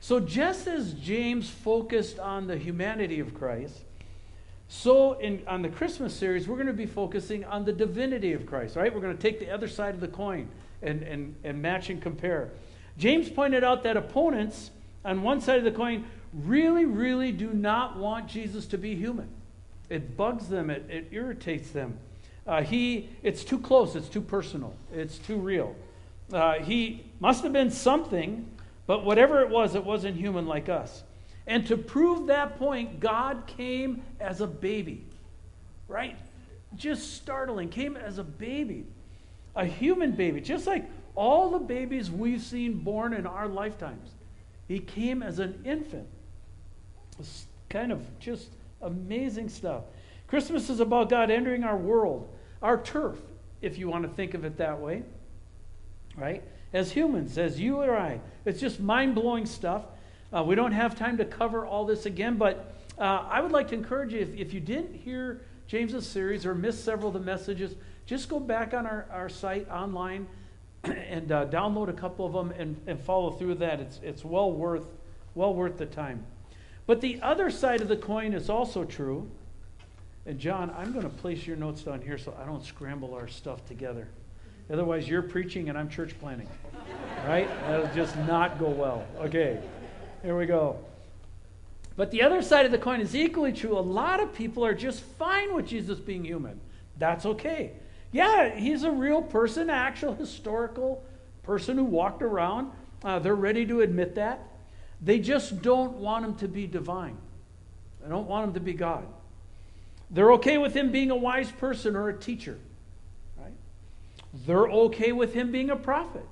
So, just as James focused on the humanity of Christ, so in, on the Christmas series, we're going to be focusing on the divinity of Christ, right? We're going to take the other side of the coin and, and, and match and compare. James pointed out that opponents on one side of the coin really, really do not want Jesus to be human. It bugs them, it, it irritates them. Uh, he, it's too close, it's too personal, it's too real. Uh, he must have been something, but whatever it was, it wasn't human like us. And to prove that point, God came as a baby, right? Just startling. Came as a baby, a human baby, just like all the babies we've seen born in our lifetimes. He came as an infant. It's kind of just amazing stuff. Christmas is about God entering our world, our turf, if you want to think of it that way, right? As humans, as you or I. It's just mind blowing stuff. Uh, we don't have time to cover all this again, but uh, I would like to encourage you if, if you didn't hear James's series or missed several of the messages, just go back on our, our site online and uh, download a couple of them and, and follow through that. It's, it's well, worth, well worth the time. But the other side of the coin is also true. And John, I'm going to place your notes down here so I don't scramble our stuff together. Otherwise, you're preaching and I'm church planning. Right? That'll just not go well. Okay. Here we go. But the other side of the coin is equally true. A lot of people are just fine with Jesus being human. That's okay. Yeah, he's a real person, actual historical person who walked around. Uh, they're ready to admit that. They just don't want him to be divine. They don't want him to be God. They're okay with him being a wise person or a teacher. They're okay with him being a prophet.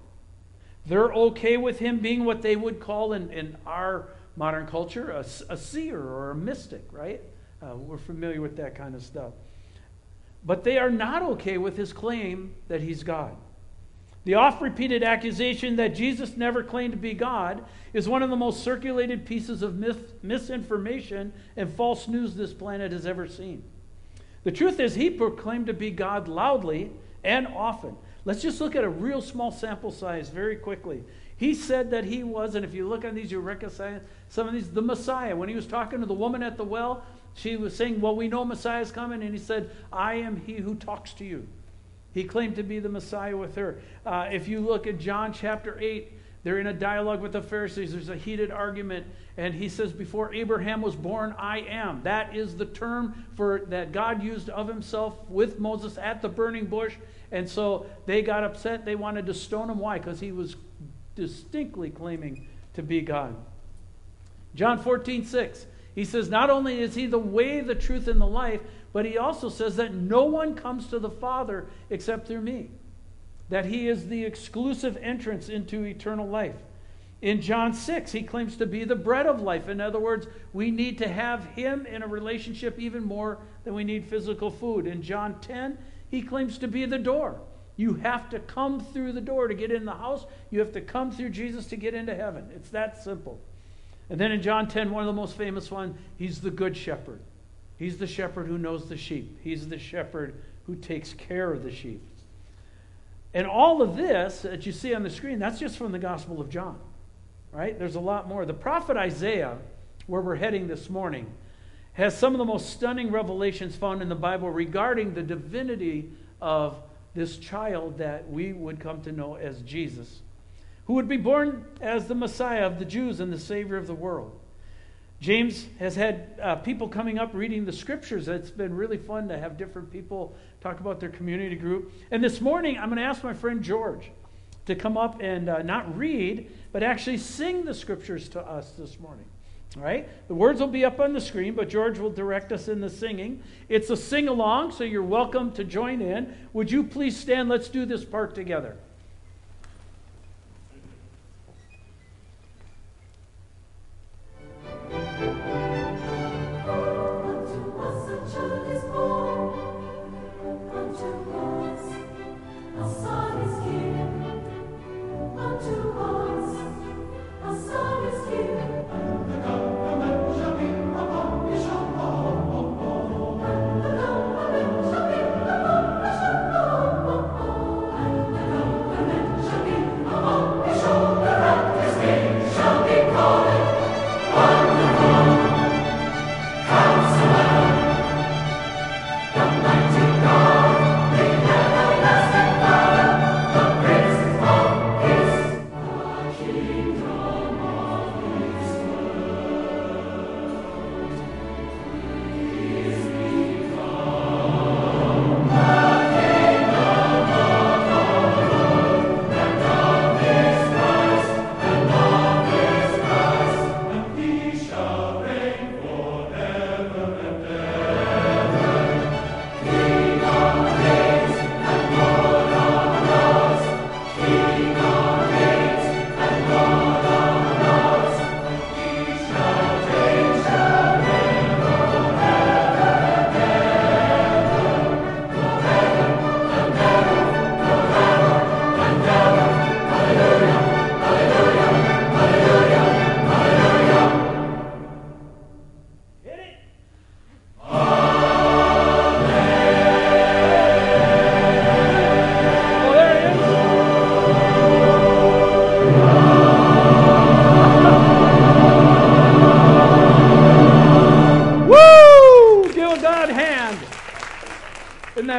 They're okay with him being what they would call in, in our modern culture a, a seer or a mystic, right? Uh, we're familiar with that kind of stuff. But they are not okay with his claim that he's God. The oft repeated accusation that Jesus never claimed to be God is one of the most circulated pieces of myth, misinformation and false news this planet has ever seen. The truth is, he proclaimed to be God loudly and often. Let's just look at a real small sample size very quickly. He said that he was, and if you look on these, you recognize some of these, the Messiah. When he was talking to the woman at the well, she was saying, Well, we know Messiah is coming. And he said, I am he who talks to you. He claimed to be the Messiah with her. Uh, if you look at John chapter 8, they're in a dialogue with the Pharisees. There's a heated argument. And he says, Before Abraham was born, I am. That is the term for that God used of himself with Moses at the burning bush. And so they got upset. They wanted to stone him. Why? Because he was distinctly claiming to be God. John 14, 6. He says, Not only is he the way, the truth, and the life, but he also says that no one comes to the Father except through me. That he is the exclusive entrance into eternal life. In John 6, he claims to be the bread of life. In other words, we need to have him in a relationship even more than we need physical food. In John 10, he claims to be the door. You have to come through the door to get in the house. You have to come through Jesus to get into heaven. It's that simple. And then in John 10, one of the most famous ones, he's the good shepherd. He's the shepherd who knows the sheep. He's the shepherd who takes care of the sheep. And all of this that you see on the screen, that's just from the Gospel of John. Right? There's a lot more. The prophet Isaiah, where we're heading this morning, has some of the most stunning revelations found in the Bible regarding the divinity of this child that we would come to know as Jesus who would be born as the Messiah of the Jews and the Savior of the world. James has had uh, people coming up reading the scriptures. It's been really fun to have different people talk about their community group. And this morning, I'm going to ask my friend George to come up and uh, not read, but actually sing the scriptures to us this morning. All right? The words will be up on the screen, but George will direct us in the singing. It's a sing along, so you're welcome to join in. Would you please stand? Let's do this part together.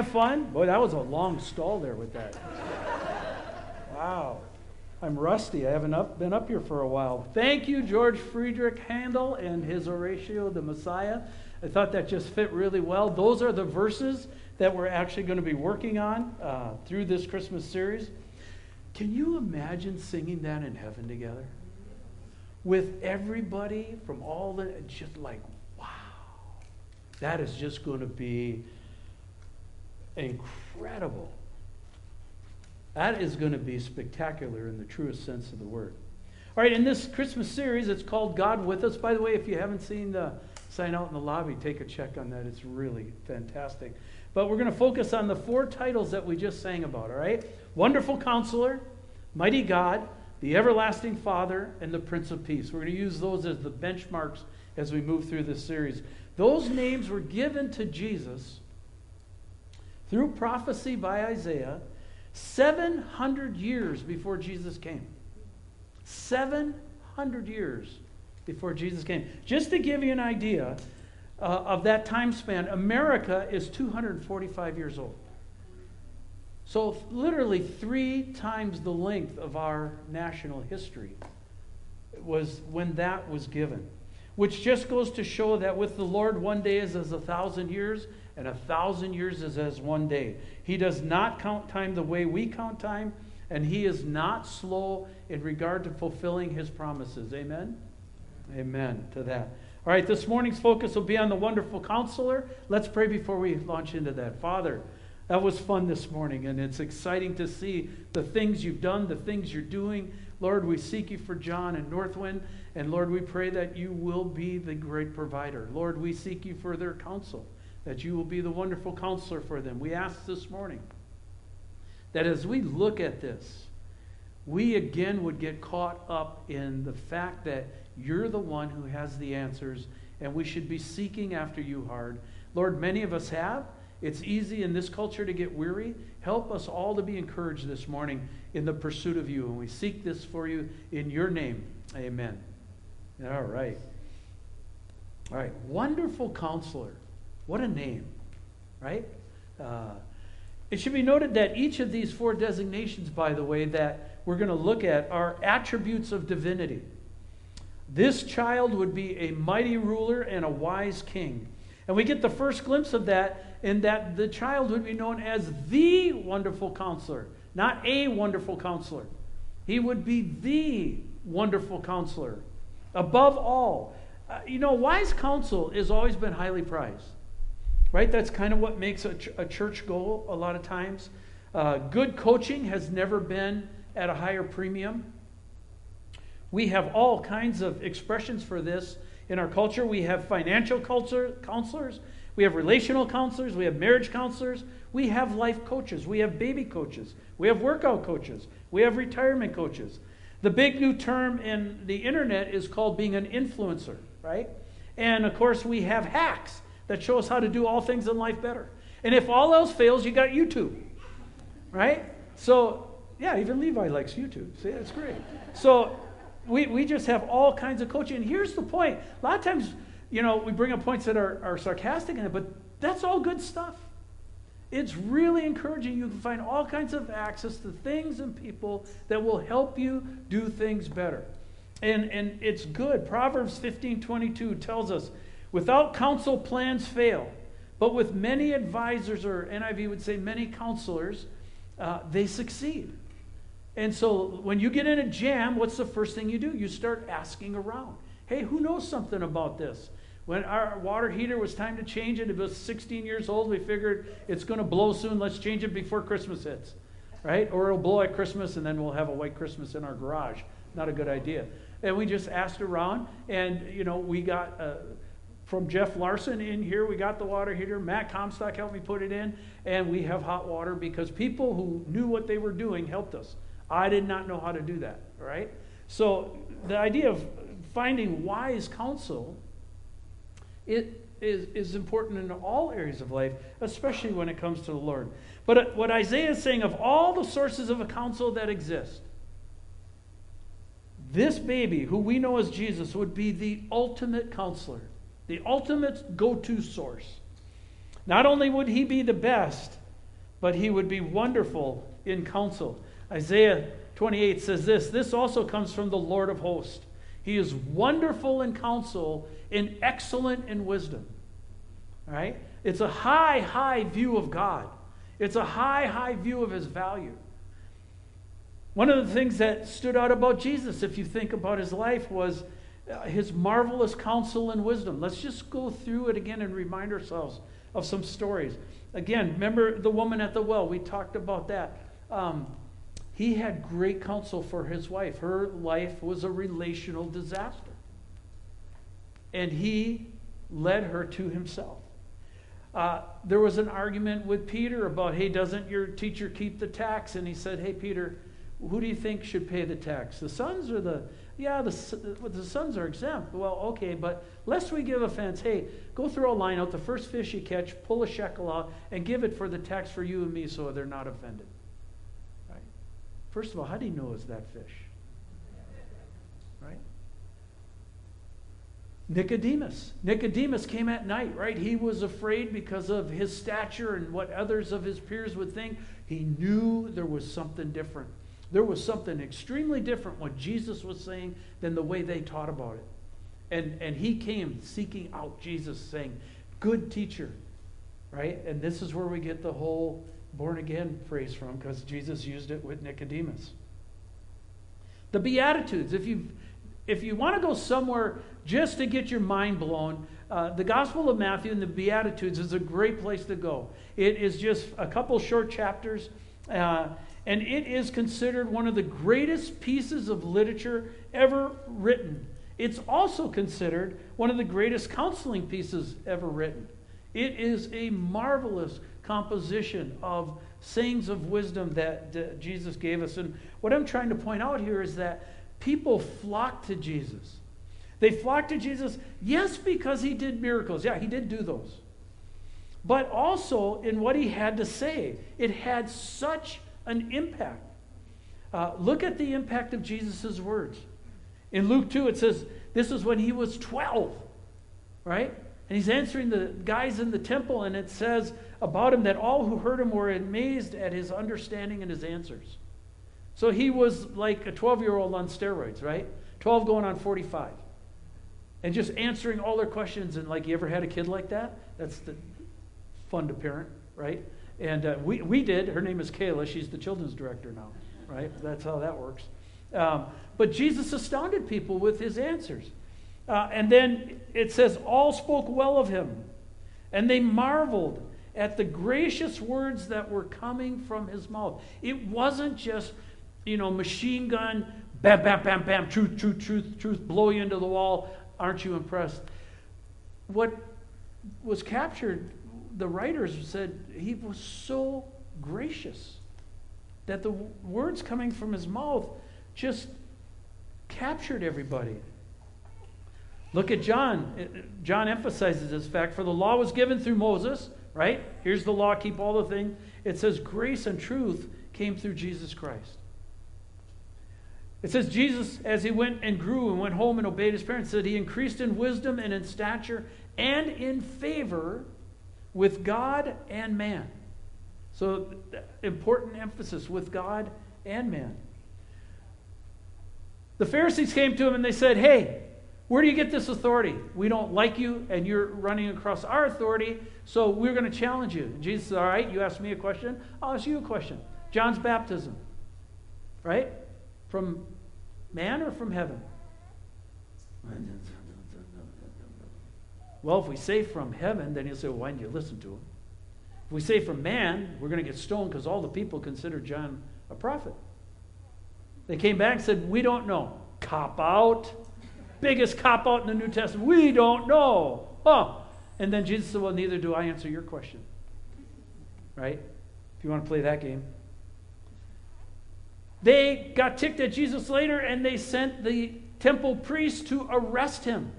Fun? Boy, that was a long stall there with that. Wow. I'm rusty. I haven't up, been up here for a while. Thank you, George Friedrich Handel and his Oratorio, the Messiah. I thought that just fit really well. Those are the verses that we're actually going to be working on uh, through this Christmas series. Can you imagine singing that in heaven together? With everybody from all the, just like, wow. That is just going to be incredible. That is going to be spectacular in the truest sense of the word. All right, in this Christmas series, it's called God with Us. By the way, if you haven't seen the sign out in the lobby, take a check on that. It's really fantastic. But we're going to focus on the four titles that we just sang about, all right? Wonderful Counselor, Mighty God, the Everlasting Father, and the Prince of Peace. We're going to use those as the benchmarks as we move through this series. Those names were given to Jesus through prophecy by Isaiah 700 years before Jesus came. 700 years before Jesus came. Just to give you an idea uh, of that time span, America is 245 years old. So, literally three times the length of our national history was when that was given. Which just goes to show that with the Lord, one day is as a thousand years, and a thousand years is as one day. He does not count time the way we count time, and he is not slow in regard to fulfilling his promises. Amen? Amen to that. All right, this morning's focus will be on the wonderful counselor. Let's pray before we launch into that. Father, that was fun this morning, and it's exciting to see the things you've done, the things you're doing. Lord, we seek you for John and Northwind, and Lord, we pray that you will be the great provider. Lord, we seek you for their counsel that you will be the wonderful counselor for them. We ask this morning that as we look at this, we again would get caught up in the fact that you're the one who has the answers, and we should be seeking after you hard. Lord, many of us have. It's easy in this culture to get weary. Help us all to be encouraged this morning in the pursuit of you. And we seek this for you in your name. Amen. All right. All right. Wonderful counselor. What a name, right? Uh, it should be noted that each of these four designations, by the way, that we're going to look at are attributes of divinity. This child would be a mighty ruler and a wise king. And we get the first glimpse of that in that the child would be known as the wonderful counselor, not a wonderful counselor. He would be the wonderful counselor. Above all, uh, you know, wise counsel has always been highly prized. Right? That's kind of what makes a, ch- a church go a lot of times. Uh, good coaching has never been at a higher premium. We have all kinds of expressions for this in our culture. We have financial culture, counselors, we have relational counselors, we have marriage counselors, we have life coaches, we have baby coaches, we have workout coaches, we have retirement coaches. The big new term in the internet is called being an influencer, right? And of course, we have hacks that show us how to do all things in life better. And if all else fails, you got YouTube, right? So, yeah, even Levi likes YouTube. See, that's great. So, we, we just have all kinds of coaching. And here's the point a lot of times, you know, we bring up points that are, are sarcastic in it, but that's all good stuff. It's really encouraging. You can find all kinds of access to things and people that will help you do things better. And, and it's good. Proverbs 15 22 tells us Without counsel, plans fail. But with many advisors, or NIV would say many counselors, uh, they succeed. And so when you get in a jam, what's the first thing you do? You start asking around. Hey, who knows something about this? When our water heater was time to change it, it was 16 years old. We figured it's going to blow soon. Let's change it before Christmas hits, right? Or it'll blow at Christmas and then we'll have a white Christmas in our garage. Not a good idea. And we just asked around, and you know, we got. Uh, from Jeff Larson in here. We got the water heater. Matt Comstock helped me put it in. And we have hot water because people who knew what they were doing helped us. I did not know how to do that, right? So the idea of finding wise counsel it is, is important in all areas of life, especially when it comes to the Lord. But uh, what Isaiah is saying of all the sources of a counsel that exist, this baby, who we know as Jesus, would be the ultimate counselor the ultimate go to source. Not only would he be the best, but he would be wonderful in counsel. Isaiah 28 says this this also comes from the Lord of hosts. He is wonderful in counsel and excellent in wisdom. All right? It's a high, high view of God. It's a high, high view of his value. One of the things that stood out about Jesus, if you think about his life, was his marvelous counsel and wisdom. Let's just go through it again and remind ourselves of some stories. Again, remember the woman at the well? We talked about that. Um, he had great counsel for his wife. Her life was a relational disaster. And he led her to himself. Uh, there was an argument with Peter about, hey, doesn't your teacher keep the tax? And he said, hey, Peter, who do you think should pay the tax? The sons or the, yeah, the, the sons are exempt. Well, okay, but lest we give offense, hey, go throw a line out, the first fish you catch, pull a shekel out, and give it for the tax for you and me so they're not offended. Right? First of all, how do you know it's that fish? Right? Nicodemus. Nicodemus came at night, right? He was afraid because of his stature and what others of his peers would think. He knew there was something different. There was something extremely different what Jesus was saying than the way they taught about it. And, and he came seeking out Jesus, saying, Good teacher, right? And this is where we get the whole born again phrase from, because Jesus used it with Nicodemus. The Beatitudes, if you if you want to go somewhere just to get your mind blown, uh, the Gospel of Matthew and the Beatitudes is a great place to go. It is just a couple short chapters. Uh, and it is considered one of the greatest pieces of literature ever written. It's also considered one of the greatest counseling pieces ever written. It is a marvelous composition of sayings of wisdom that Jesus gave us. And what I'm trying to point out here is that people flock to Jesus. They flocked to Jesus, yes, because he did miracles. Yeah, he did do those. But also in what he had to say. It had such an impact. Uh, look at the impact of Jesus' words. In Luke 2, it says, This is when he was 12, right? And he's answering the guys in the temple, and it says about him that all who heard him were amazed at his understanding and his answers. So he was like a 12 year old on steroids, right? 12 going on 45. And just answering all their questions. And like, you ever had a kid like that? That's the fun to parent, right? And uh, we, we did. Her name is Kayla. She's the children's director now, right? That's how that works. Um, but Jesus astounded people with his answers. Uh, and then it says, All spoke well of him, and they marveled at the gracious words that were coming from his mouth. It wasn't just, you know, machine gun, bam, bam, bam, bam, truth, truth, truth, truth, blow you into the wall. Aren't you impressed? What was captured the writers said he was so gracious that the words coming from his mouth just captured everybody. Look at John. Uh, John emphasizes this fact. For the law was given through Moses, right? Here's the law, keep all the things. It says grace and truth came through Jesus Christ. It says Jesus, as he went and grew and went home and obeyed his parents, said he increased in wisdom and in stature and in favor with God and man. So, important emphasis with God and man. The Pharisees came to him and they said, Hey, where do you get this authority? We don't like you and you're running across our authority, so we're going to challenge you. And Jesus said, All right, you asked me a question, I'll ask you a question. John's baptism, right? From man or from heaven? Well, if we say from heaven, then he'll say, well, why didn't you listen to him? If we say from man, we're going to get stoned because all the people consider John a prophet. They came back and said, We don't know. Cop out. Biggest cop out in the New Testament. We don't know. Huh. And then Jesus said, Well, neither do I answer your question. Right? If you want to play that game. They got ticked at Jesus later and they sent the temple priest to arrest him.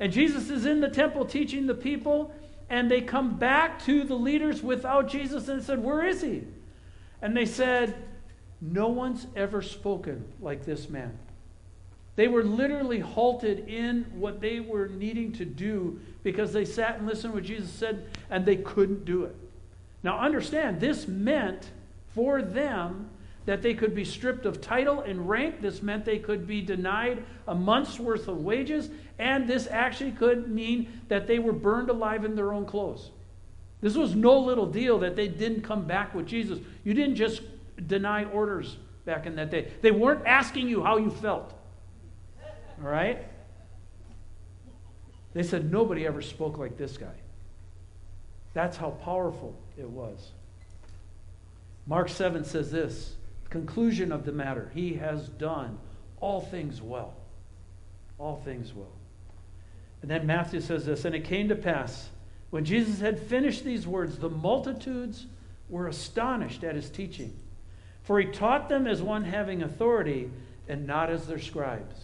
And Jesus is in the temple teaching the people, and they come back to the leaders without Jesus and said, Where is he? And they said, No one's ever spoken like this man. They were literally halted in what they were needing to do because they sat and listened to what Jesus said and they couldn't do it. Now, understand, this meant for them that they could be stripped of title and rank. This meant they could be denied a month's worth of wages. And this actually could mean that they were burned alive in their own clothes. This was no little deal that they didn't come back with Jesus. You didn't just deny orders back in that day, they weren't asking you how you felt. All right? They said, Nobody ever spoke like this guy. That's how powerful it was. Mark 7 says this conclusion of the matter He has done all things well. All things well. And then Matthew says this And it came to pass, when Jesus had finished these words, the multitudes were astonished at his teaching. For he taught them as one having authority and not as their scribes.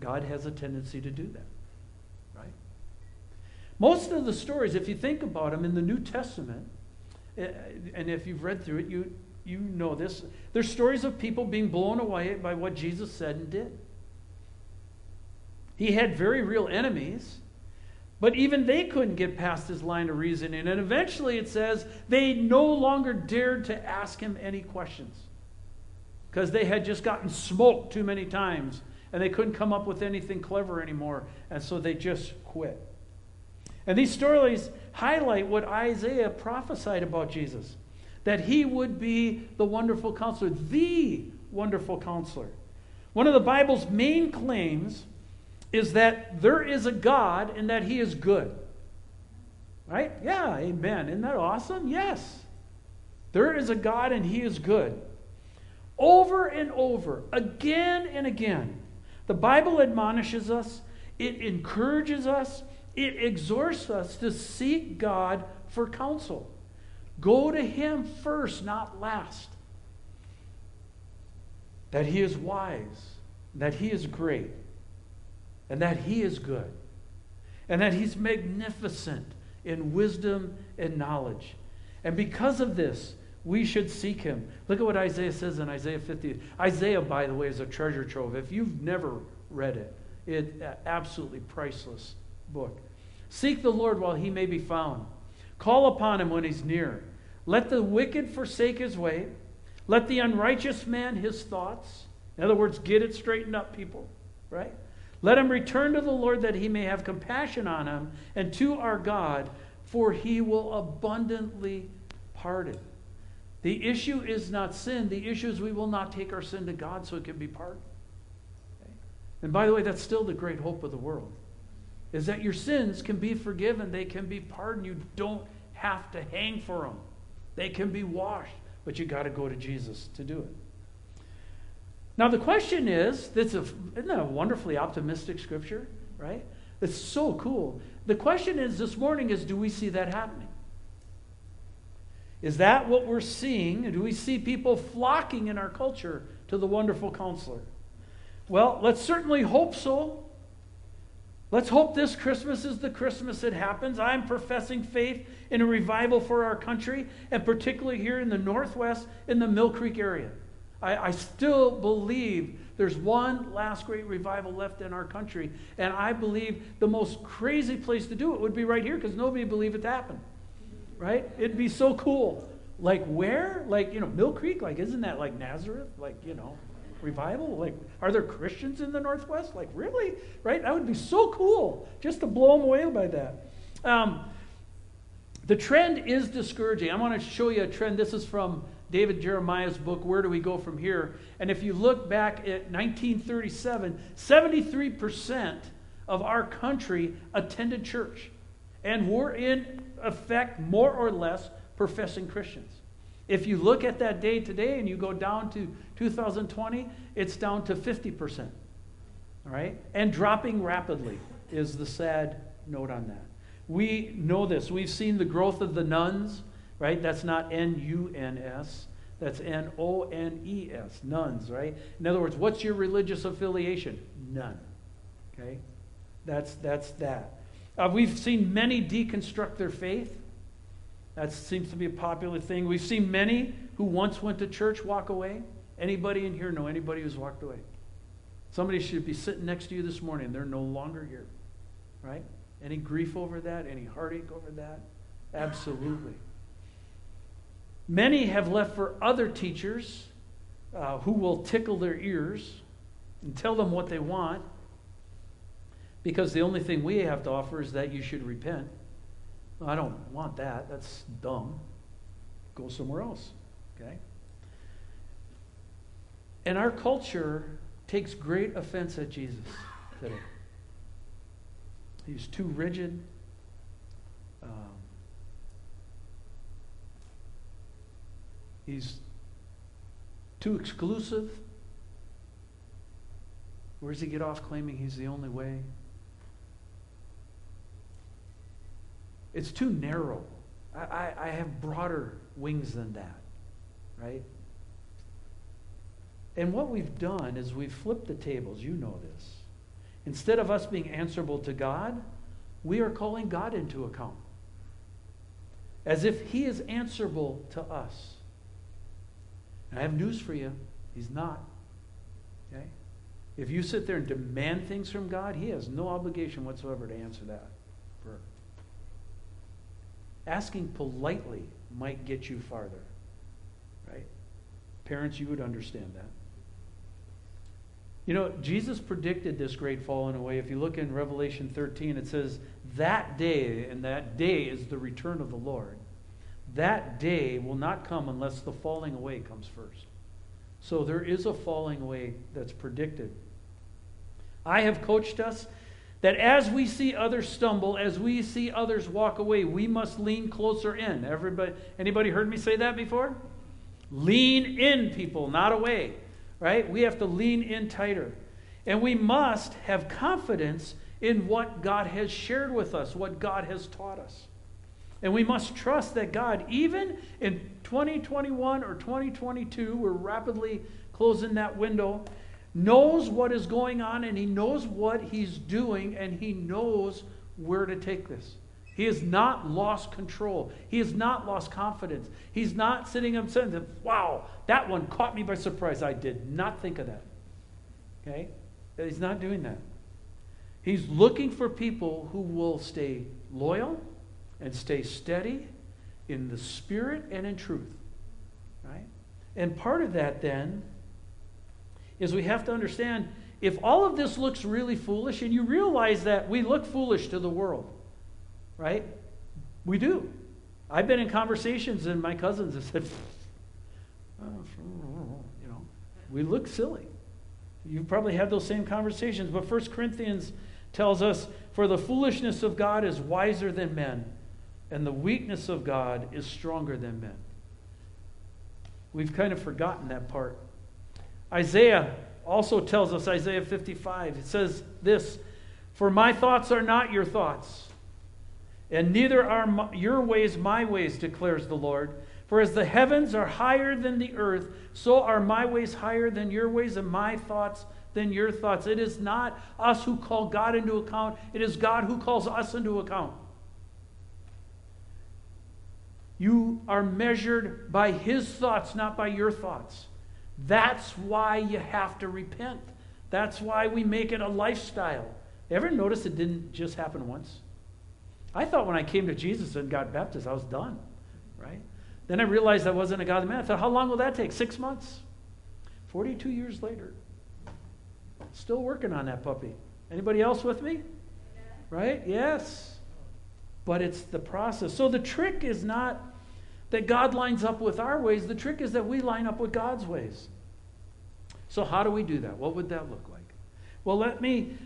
God has a tendency to do that. Right? Most of the stories, if you think about them in the New Testament, eh, and if you've read through it, you, you know this. There's stories of people being blown away by what Jesus said and did. He had very real enemies, but even they couldn't get past his line of reasoning. And eventually it says they no longer dared to ask him any questions because they had just gotten smoked too many times and they couldn't come up with anything clever anymore. And so they just quit. And these stories highlight what Isaiah prophesied about Jesus that he would be the wonderful counselor, the wonderful counselor. One of the Bible's main claims is that there is a God and that he is good. Right? Yeah, amen. Isn't that awesome? Yes. There is a God and he is good. Over and over, again and again, the Bible admonishes us, it encourages us, it exhorts us to seek God for counsel. Go to Him first, not last. That He is wise, that He is great, and that He is good, and that He's magnificent in wisdom and knowledge. And because of this, we should seek him. Look at what Isaiah says in Isaiah 50. Isaiah, by the way, is a treasure trove. If you've never read it, it's absolutely priceless book. Seek the Lord while he may be found. Call upon him when he's near. Let the wicked forsake his way. Let the unrighteous man his thoughts. In other words, get it straightened up, people, right? Let him return to the Lord that he may have compassion on him and to our God, for he will abundantly pardon. The issue is not sin. The issue is we will not take our sin to God so it can be pardoned. And by the way, that's still the great hope of the world is that your sins can be forgiven, they can be pardoned. You don't have to hang for them, they can be washed, but you got to go to Jesus to do it. Now, the question is that's a, isn't that a wonderfully optimistic scripture, right? It's so cool. The question is this morning is do we see that happening? Is that what we're seeing? Do we see people flocking in our culture to the wonderful counselor? Well, let's certainly hope so. Let's hope this Christmas is the Christmas that happens. I'm professing faith in a revival for our country, and particularly here in the Northwest, in the Mill Creek area. I, I, still believe there's one last great revival left in our country, and I believe the most crazy place to do it would be right here because nobody believed it happened. Right? It'd be so cool. Like where? Like, you know, Mill Creek? Like, isn't that like Nazareth? Like, you know revival? Like, are there Christians in the Northwest? Like, really? Right? That would be so cool just to blow them away by that. Um, the trend is discouraging. I want to show you a trend. This is from David Jeremiah's book, Where Do We Go From Here? And if you look back at 1937, 73% of our country attended church and were in effect more or less professing Christians. If you look at that day today and you go down to 2020, it's down to 50%. All right? And dropping rapidly is the sad note on that. We know this. We've seen the growth of the nuns, right? That's not N U N S. That's N O N E S, nuns, right? In other words, what's your religious affiliation? None. Okay? That's, that's that. Uh, we've seen many deconstruct their faith. That seems to be a popular thing. We've seen many who once went to church walk away. Anybody in here know anybody who's walked away? Somebody should be sitting next to you this morning. They're no longer here. Right? Any grief over that? Any heartache over that? Absolutely. Many have left for other teachers uh, who will tickle their ears and tell them what they want because the only thing we have to offer is that you should repent. I don't want that. That's dumb. Go somewhere else. Okay? And our culture takes great offense at Jesus today. He's too rigid. Um, he's too exclusive. Where does he get off claiming he's the only way? It's too narrow. I, I, I have broader wings than that, right? And what we've done is we've flipped the tables. You know this. Instead of us being answerable to God, we are calling God into account. As if He is answerable to us. And I have news for you He's not. Okay? If you sit there and demand things from God, He has no obligation whatsoever to answer that. Asking politely might get you farther. Right? Parents, you would understand that. You know, Jesus predicted this great fall in a way. If you look in Revelation 13, it says, That day, and that day is the return of the Lord. That day will not come unless the falling away comes first. So there is a falling away that's predicted. I have coached us that as we see others stumble, as we see others walk away, we must lean closer in. Everybody, anybody heard me say that before? Lean in, people, not away. Right? We have to lean in tighter. And we must have confidence in what God has shared with us, what God has taught us. And we must trust that God, even in 2021 or 2022, we're rapidly closing that window, knows what is going on and he knows what he's doing and he knows where to take this. He has not lost control. He has not lost confidence. He's not sitting up saying, wow, that one caught me by surprise. I did not think of that. Okay? He's not doing that. He's looking for people who will stay loyal and stay steady in the spirit and in truth. Right? And part of that then is we have to understand if all of this looks really foolish, and you realize that we look foolish to the world, right? We do. I've been in conversations, and my cousins have said, you know, we look silly. You've probably had those same conversations, but 1 Corinthians tells us, For the foolishness of God is wiser than men, and the weakness of God is stronger than men. We've kind of forgotten that part. Isaiah also tells us, Isaiah 55, it says this For my thoughts are not your thoughts, and neither are my, your ways my ways, declares the Lord. For as the heavens are higher than the earth, so are my ways higher than your ways, and my thoughts than your thoughts. It is not us who call God into account, it is God who calls us into account. You are measured by his thoughts, not by your thoughts. That's why you have to repent. That's why we make it a lifestyle. Ever notice it didn't just happen once? I thought when I came to Jesus and got baptized, I was done, right? Then I realized I wasn't a godly man. I thought, how long will that take? Six months? 42 years later. Still working on that puppy. Anybody else with me? Right? Yes. But it's the process. So the trick is not that God lines up with our ways. The trick is that we line up with God's ways. So, how do we do that? What would that look like? Well, let me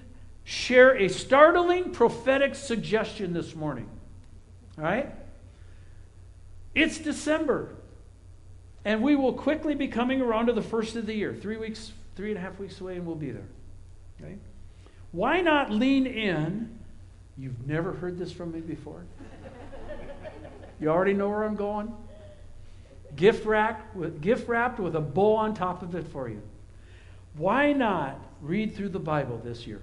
share a startling prophetic suggestion this morning. All right? It's December, and we will quickly be coming around to the first of the year. Three weeks, three and a half weeks away, and we'll be there. Okay? Why not lean in? You've never heard this from me before. You already know where I'm going? Gift wrapped with, gift wrapped with a bow on top of it for you. Why not read through the Bible this year?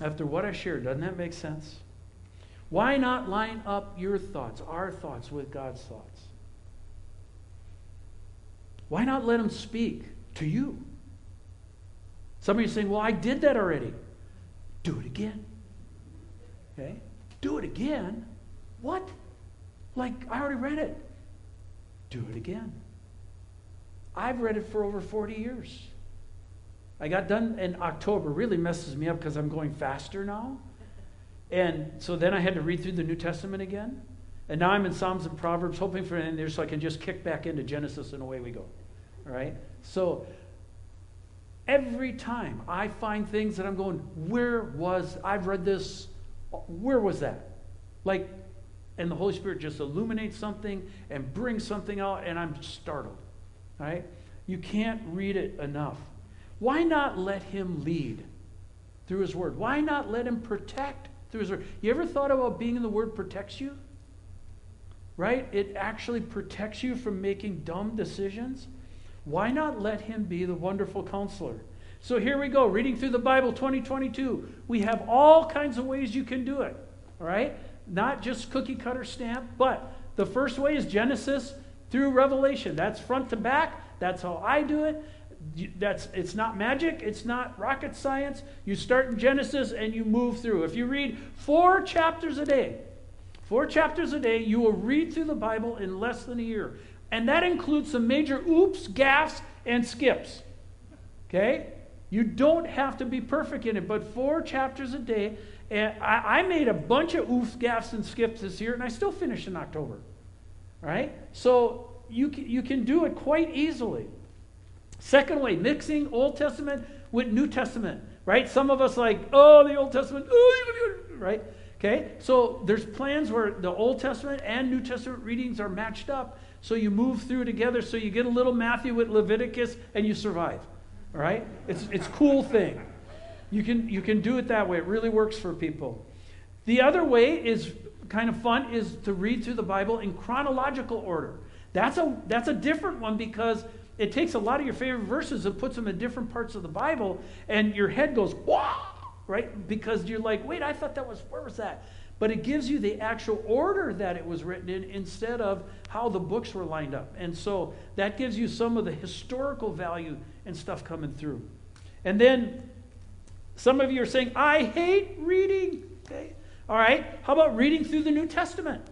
After what I shared, doesn't that make sense? Why not line up your thoughts, our thoughts, with God's thoughts? Why not let Him speak to you? Some of you are saying, Well, I did that already. Do it again. Okay? Do it again. What? Like, I already read it. Do it again. I've read it for over 40 years. I got done in October. Really messes me up because I'm going faster now. And so then I had to read through the New Testament again. And now I'm in Psalms and Proverbs, hoping for an end there so I can just kick back into Genesis and away we go. All right? So every time I find things that I'm going, where was, I've read this, where was that? Like, and the Holy Spirit just illuminates something and brings something out, and I'm startled. Right? You can't read it enough. Why not let Him lead through His Word? Why not let Him protect through His Word? You ever thought about being in the Word protects you? Right? It actually protects you from making dumb decisions. Why not let Him be the wonderful counselor? So here we go, reading through the Bible 2022. We have all kinds of ways you can do it. All right? Not just cookie cutter stamp, but the first way is Genesis through Revelation. That's front to back. That's how I do it. That's it's not magic, it's not rocket science. You start in Genesis and you move through. If you read 4 chapters a day, 4 chapters a day, you will read through the Bible in less than a year. And that includes some major oops, gaffes, and skips. Okay? You don't have to be perfect in it, but 4 chapters a day. And I, I made a bunch of oofs, gaffes, and skips this year, and I still finished in October. Right? So you can, you can do it quite easily. Second way, mixing Old Testament with New Testament, right? Some of us like, oh, the Old Testament, oh, right? Okay, so there's plans where the Old Testament and New Testament readings are matched up, so you move through together, so you get a little Matthew with Leviticus, and you survive. All right, it's it's cool thing. You can you can do it that way. It really works for people. The other way is kind of fun is to read through the Bible in chronological order. That's a that's a different one because it takes a lot of your favorite verses and puts them in different parts of the Bible, and your head goes, wow, right? Because you're like, wait, I thought that was, where was that? But it gives you the actual order that it was written in instead of how the books were lined up. And so that gives you some of the historical value and stuff coming through. And then some of you are saying, I hate reading. Okay. All right. How about reading through the New Testament?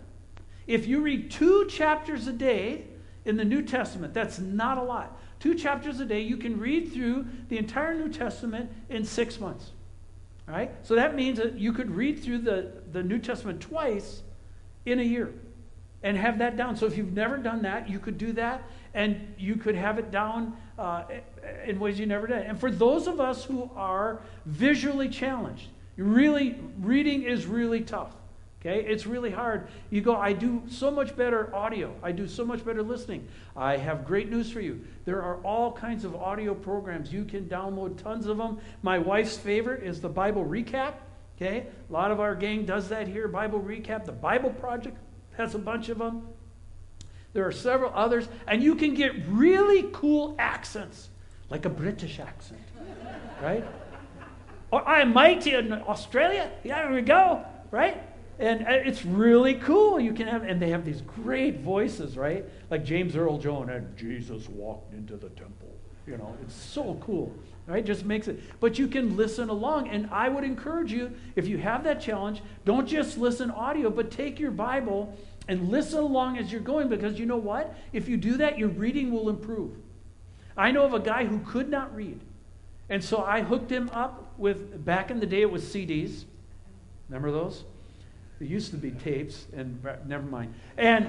If you read two chapters a day, in the New Testament. That's not a lot. Two chapters a day, you can read through the entire New Testament in six months. All right? So that means that you could read through the, the New Testament twice in a year and have that down. So if you've never done that, you could do that and you could have it down uh, in ways you never did. And for those of us who are visually challenged, really, reading is really tough. Okay? It's really hard. You go, I do so much better audio. I do so much better listening. I have great news for you. There are all kinds of audio programs. You can download tons of them. My wife's favorite is the Bible Recap. Okay? A lot of our gang does that here, Bible Recap. The Bible Project has a bunch of them. There are several others. And you can get really cool accents, like a British accent. Right? Or I might in Australia. Yeah, we go. Right? And uh, it's really cool. You can have, and they have these great voices, right? Like James Earl Jones, and Jesus walked into the temple. You know, it's so cool, right? Just makes it. But you can listen along, and I would encourage you, if you have that challenge, don't just listen audio, but take your Bible and listen along as you're going, because you know what? If you do that, your reading will improve. I know of a guy who could not read, and so I hooked him up with. Back in the day, it was CDs. Remember those? It used to be tapes, and uh, never mind. And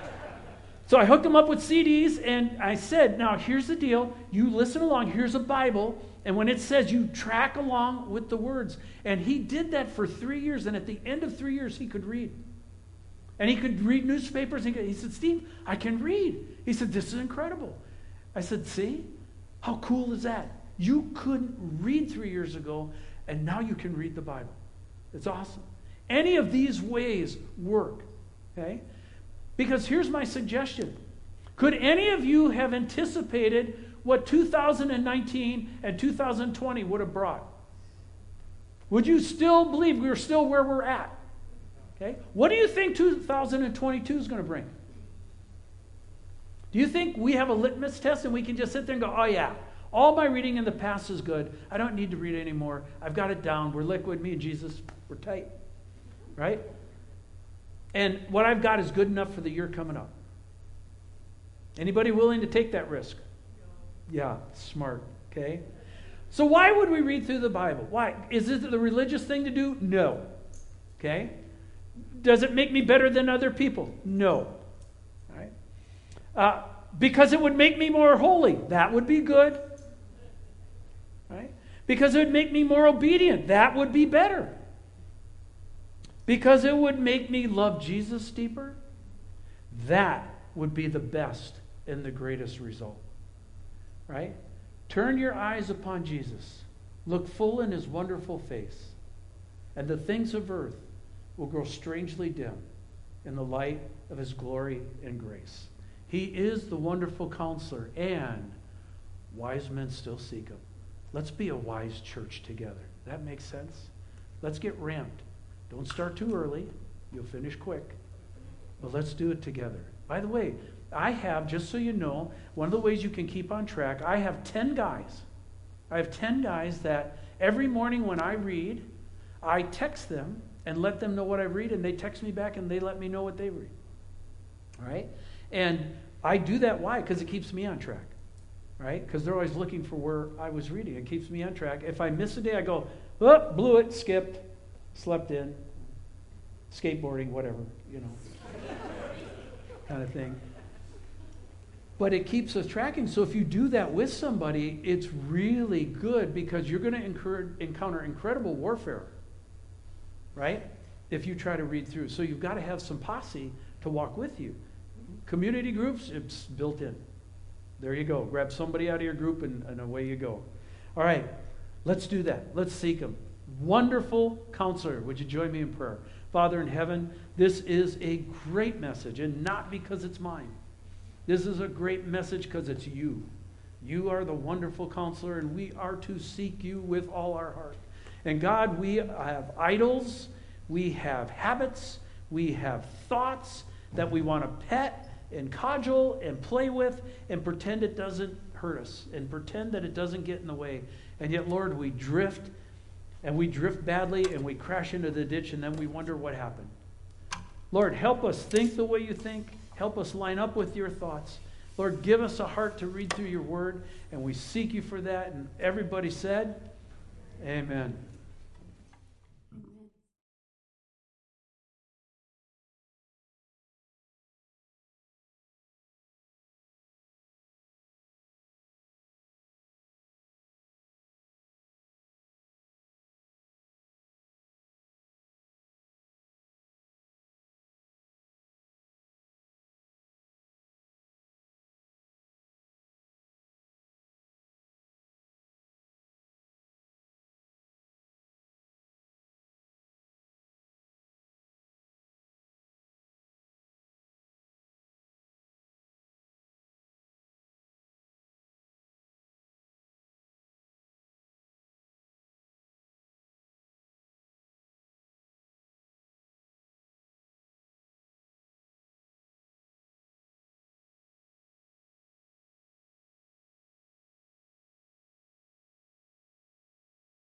so I hooked him up with CDs, and I said, Now, here's the deal. You listen along. Here's a Bible. And when it says you track along with the words. And he did that for three years. And at the end of three years, he could read. And he could read newspapers. He said, Steve, I can read. He said, This is incredible. I said, See? How cool is that? You couldn't read three years ago, and now you can read the Bible. It's awesome. Any of these ways work. Okay? Because here's my suggestion. Could any of you have anticipated what 2019 and 2020 would have brought? Would you still believe we are still where we're at? Okay? What do you think 2022 is going to bring? Do you think we have a litmus test and we can just sit there and go, oh, yeah, all my reading in the past is good. I don't need to read anymore. I've got it down. We're liquid. Me and Jesus, we're tight right? And what I've got is good enough for the year coming up. Anybody willing to take that risk? Yeah, smart. Okay. So why would we read through the Bible? Why? Is it the religious thing to do? No. Okay. Does it make me better than other people? No. Right? Uh, because it would make me more holy. That would be good. Right? Because it would make me more obedient. That would be better. Because it would make me love Jesus deeper. That would be the best and the greatest result. Right? Turn your eyes upon Jesus. Look full in his wonderful face. And the things of earth will grow strangely dim in the light of his glory and grace. He is the wonderful counselor, and wise men still seek him. Let's be a wise church together. That makes sense? Let's get ramped. Don't start too early, you'll finish quick. But let's do it together. By the way, I have, just so you know, one of the ways you can keep on track, I have 10 guys. I have 10 guys that every morning when I read, I text them and let them know what I read, and they text me back and they let me know what they read. All right? And I do that why? Because it keeps me on track. Right? Because they're always looking for where I was reading. It keeps me on track. If I miss a day, I go, oh, blew it, skipped, slept in, skateboarding, whatever, you know, kind of thing but it keeps us tracking. So if you do that with somebody, it's really good because you're going to encounter incredible warfare, right? If you try to read through. So you've got to have some posse to walk with you. Community groups, it's built in. There you go. Grab somebody out of your group and, and away you go. All right, let's do that. Let's seek him. Wonderful counselor. Would you join me in prayer? Father in heaven, this is a great message, and not because it's mine this is a great message because it's you. You are the wonderful counselor, and we are to seek you with all our heart. And God, we have idols, we have habits, we have thoughts that we want to pet and cudgel and play with and pretend it doesn't hurt us and pretend that it doesn't get in the way. And yet, Lord, we drift and we drift badly and we crash into the ditch and then we wonder what happened. Lord, help us think the way you think. Help us line up with your thoughts. Lord, give us a heart to read through your word, and we seek you for that. And everybody said, Amen.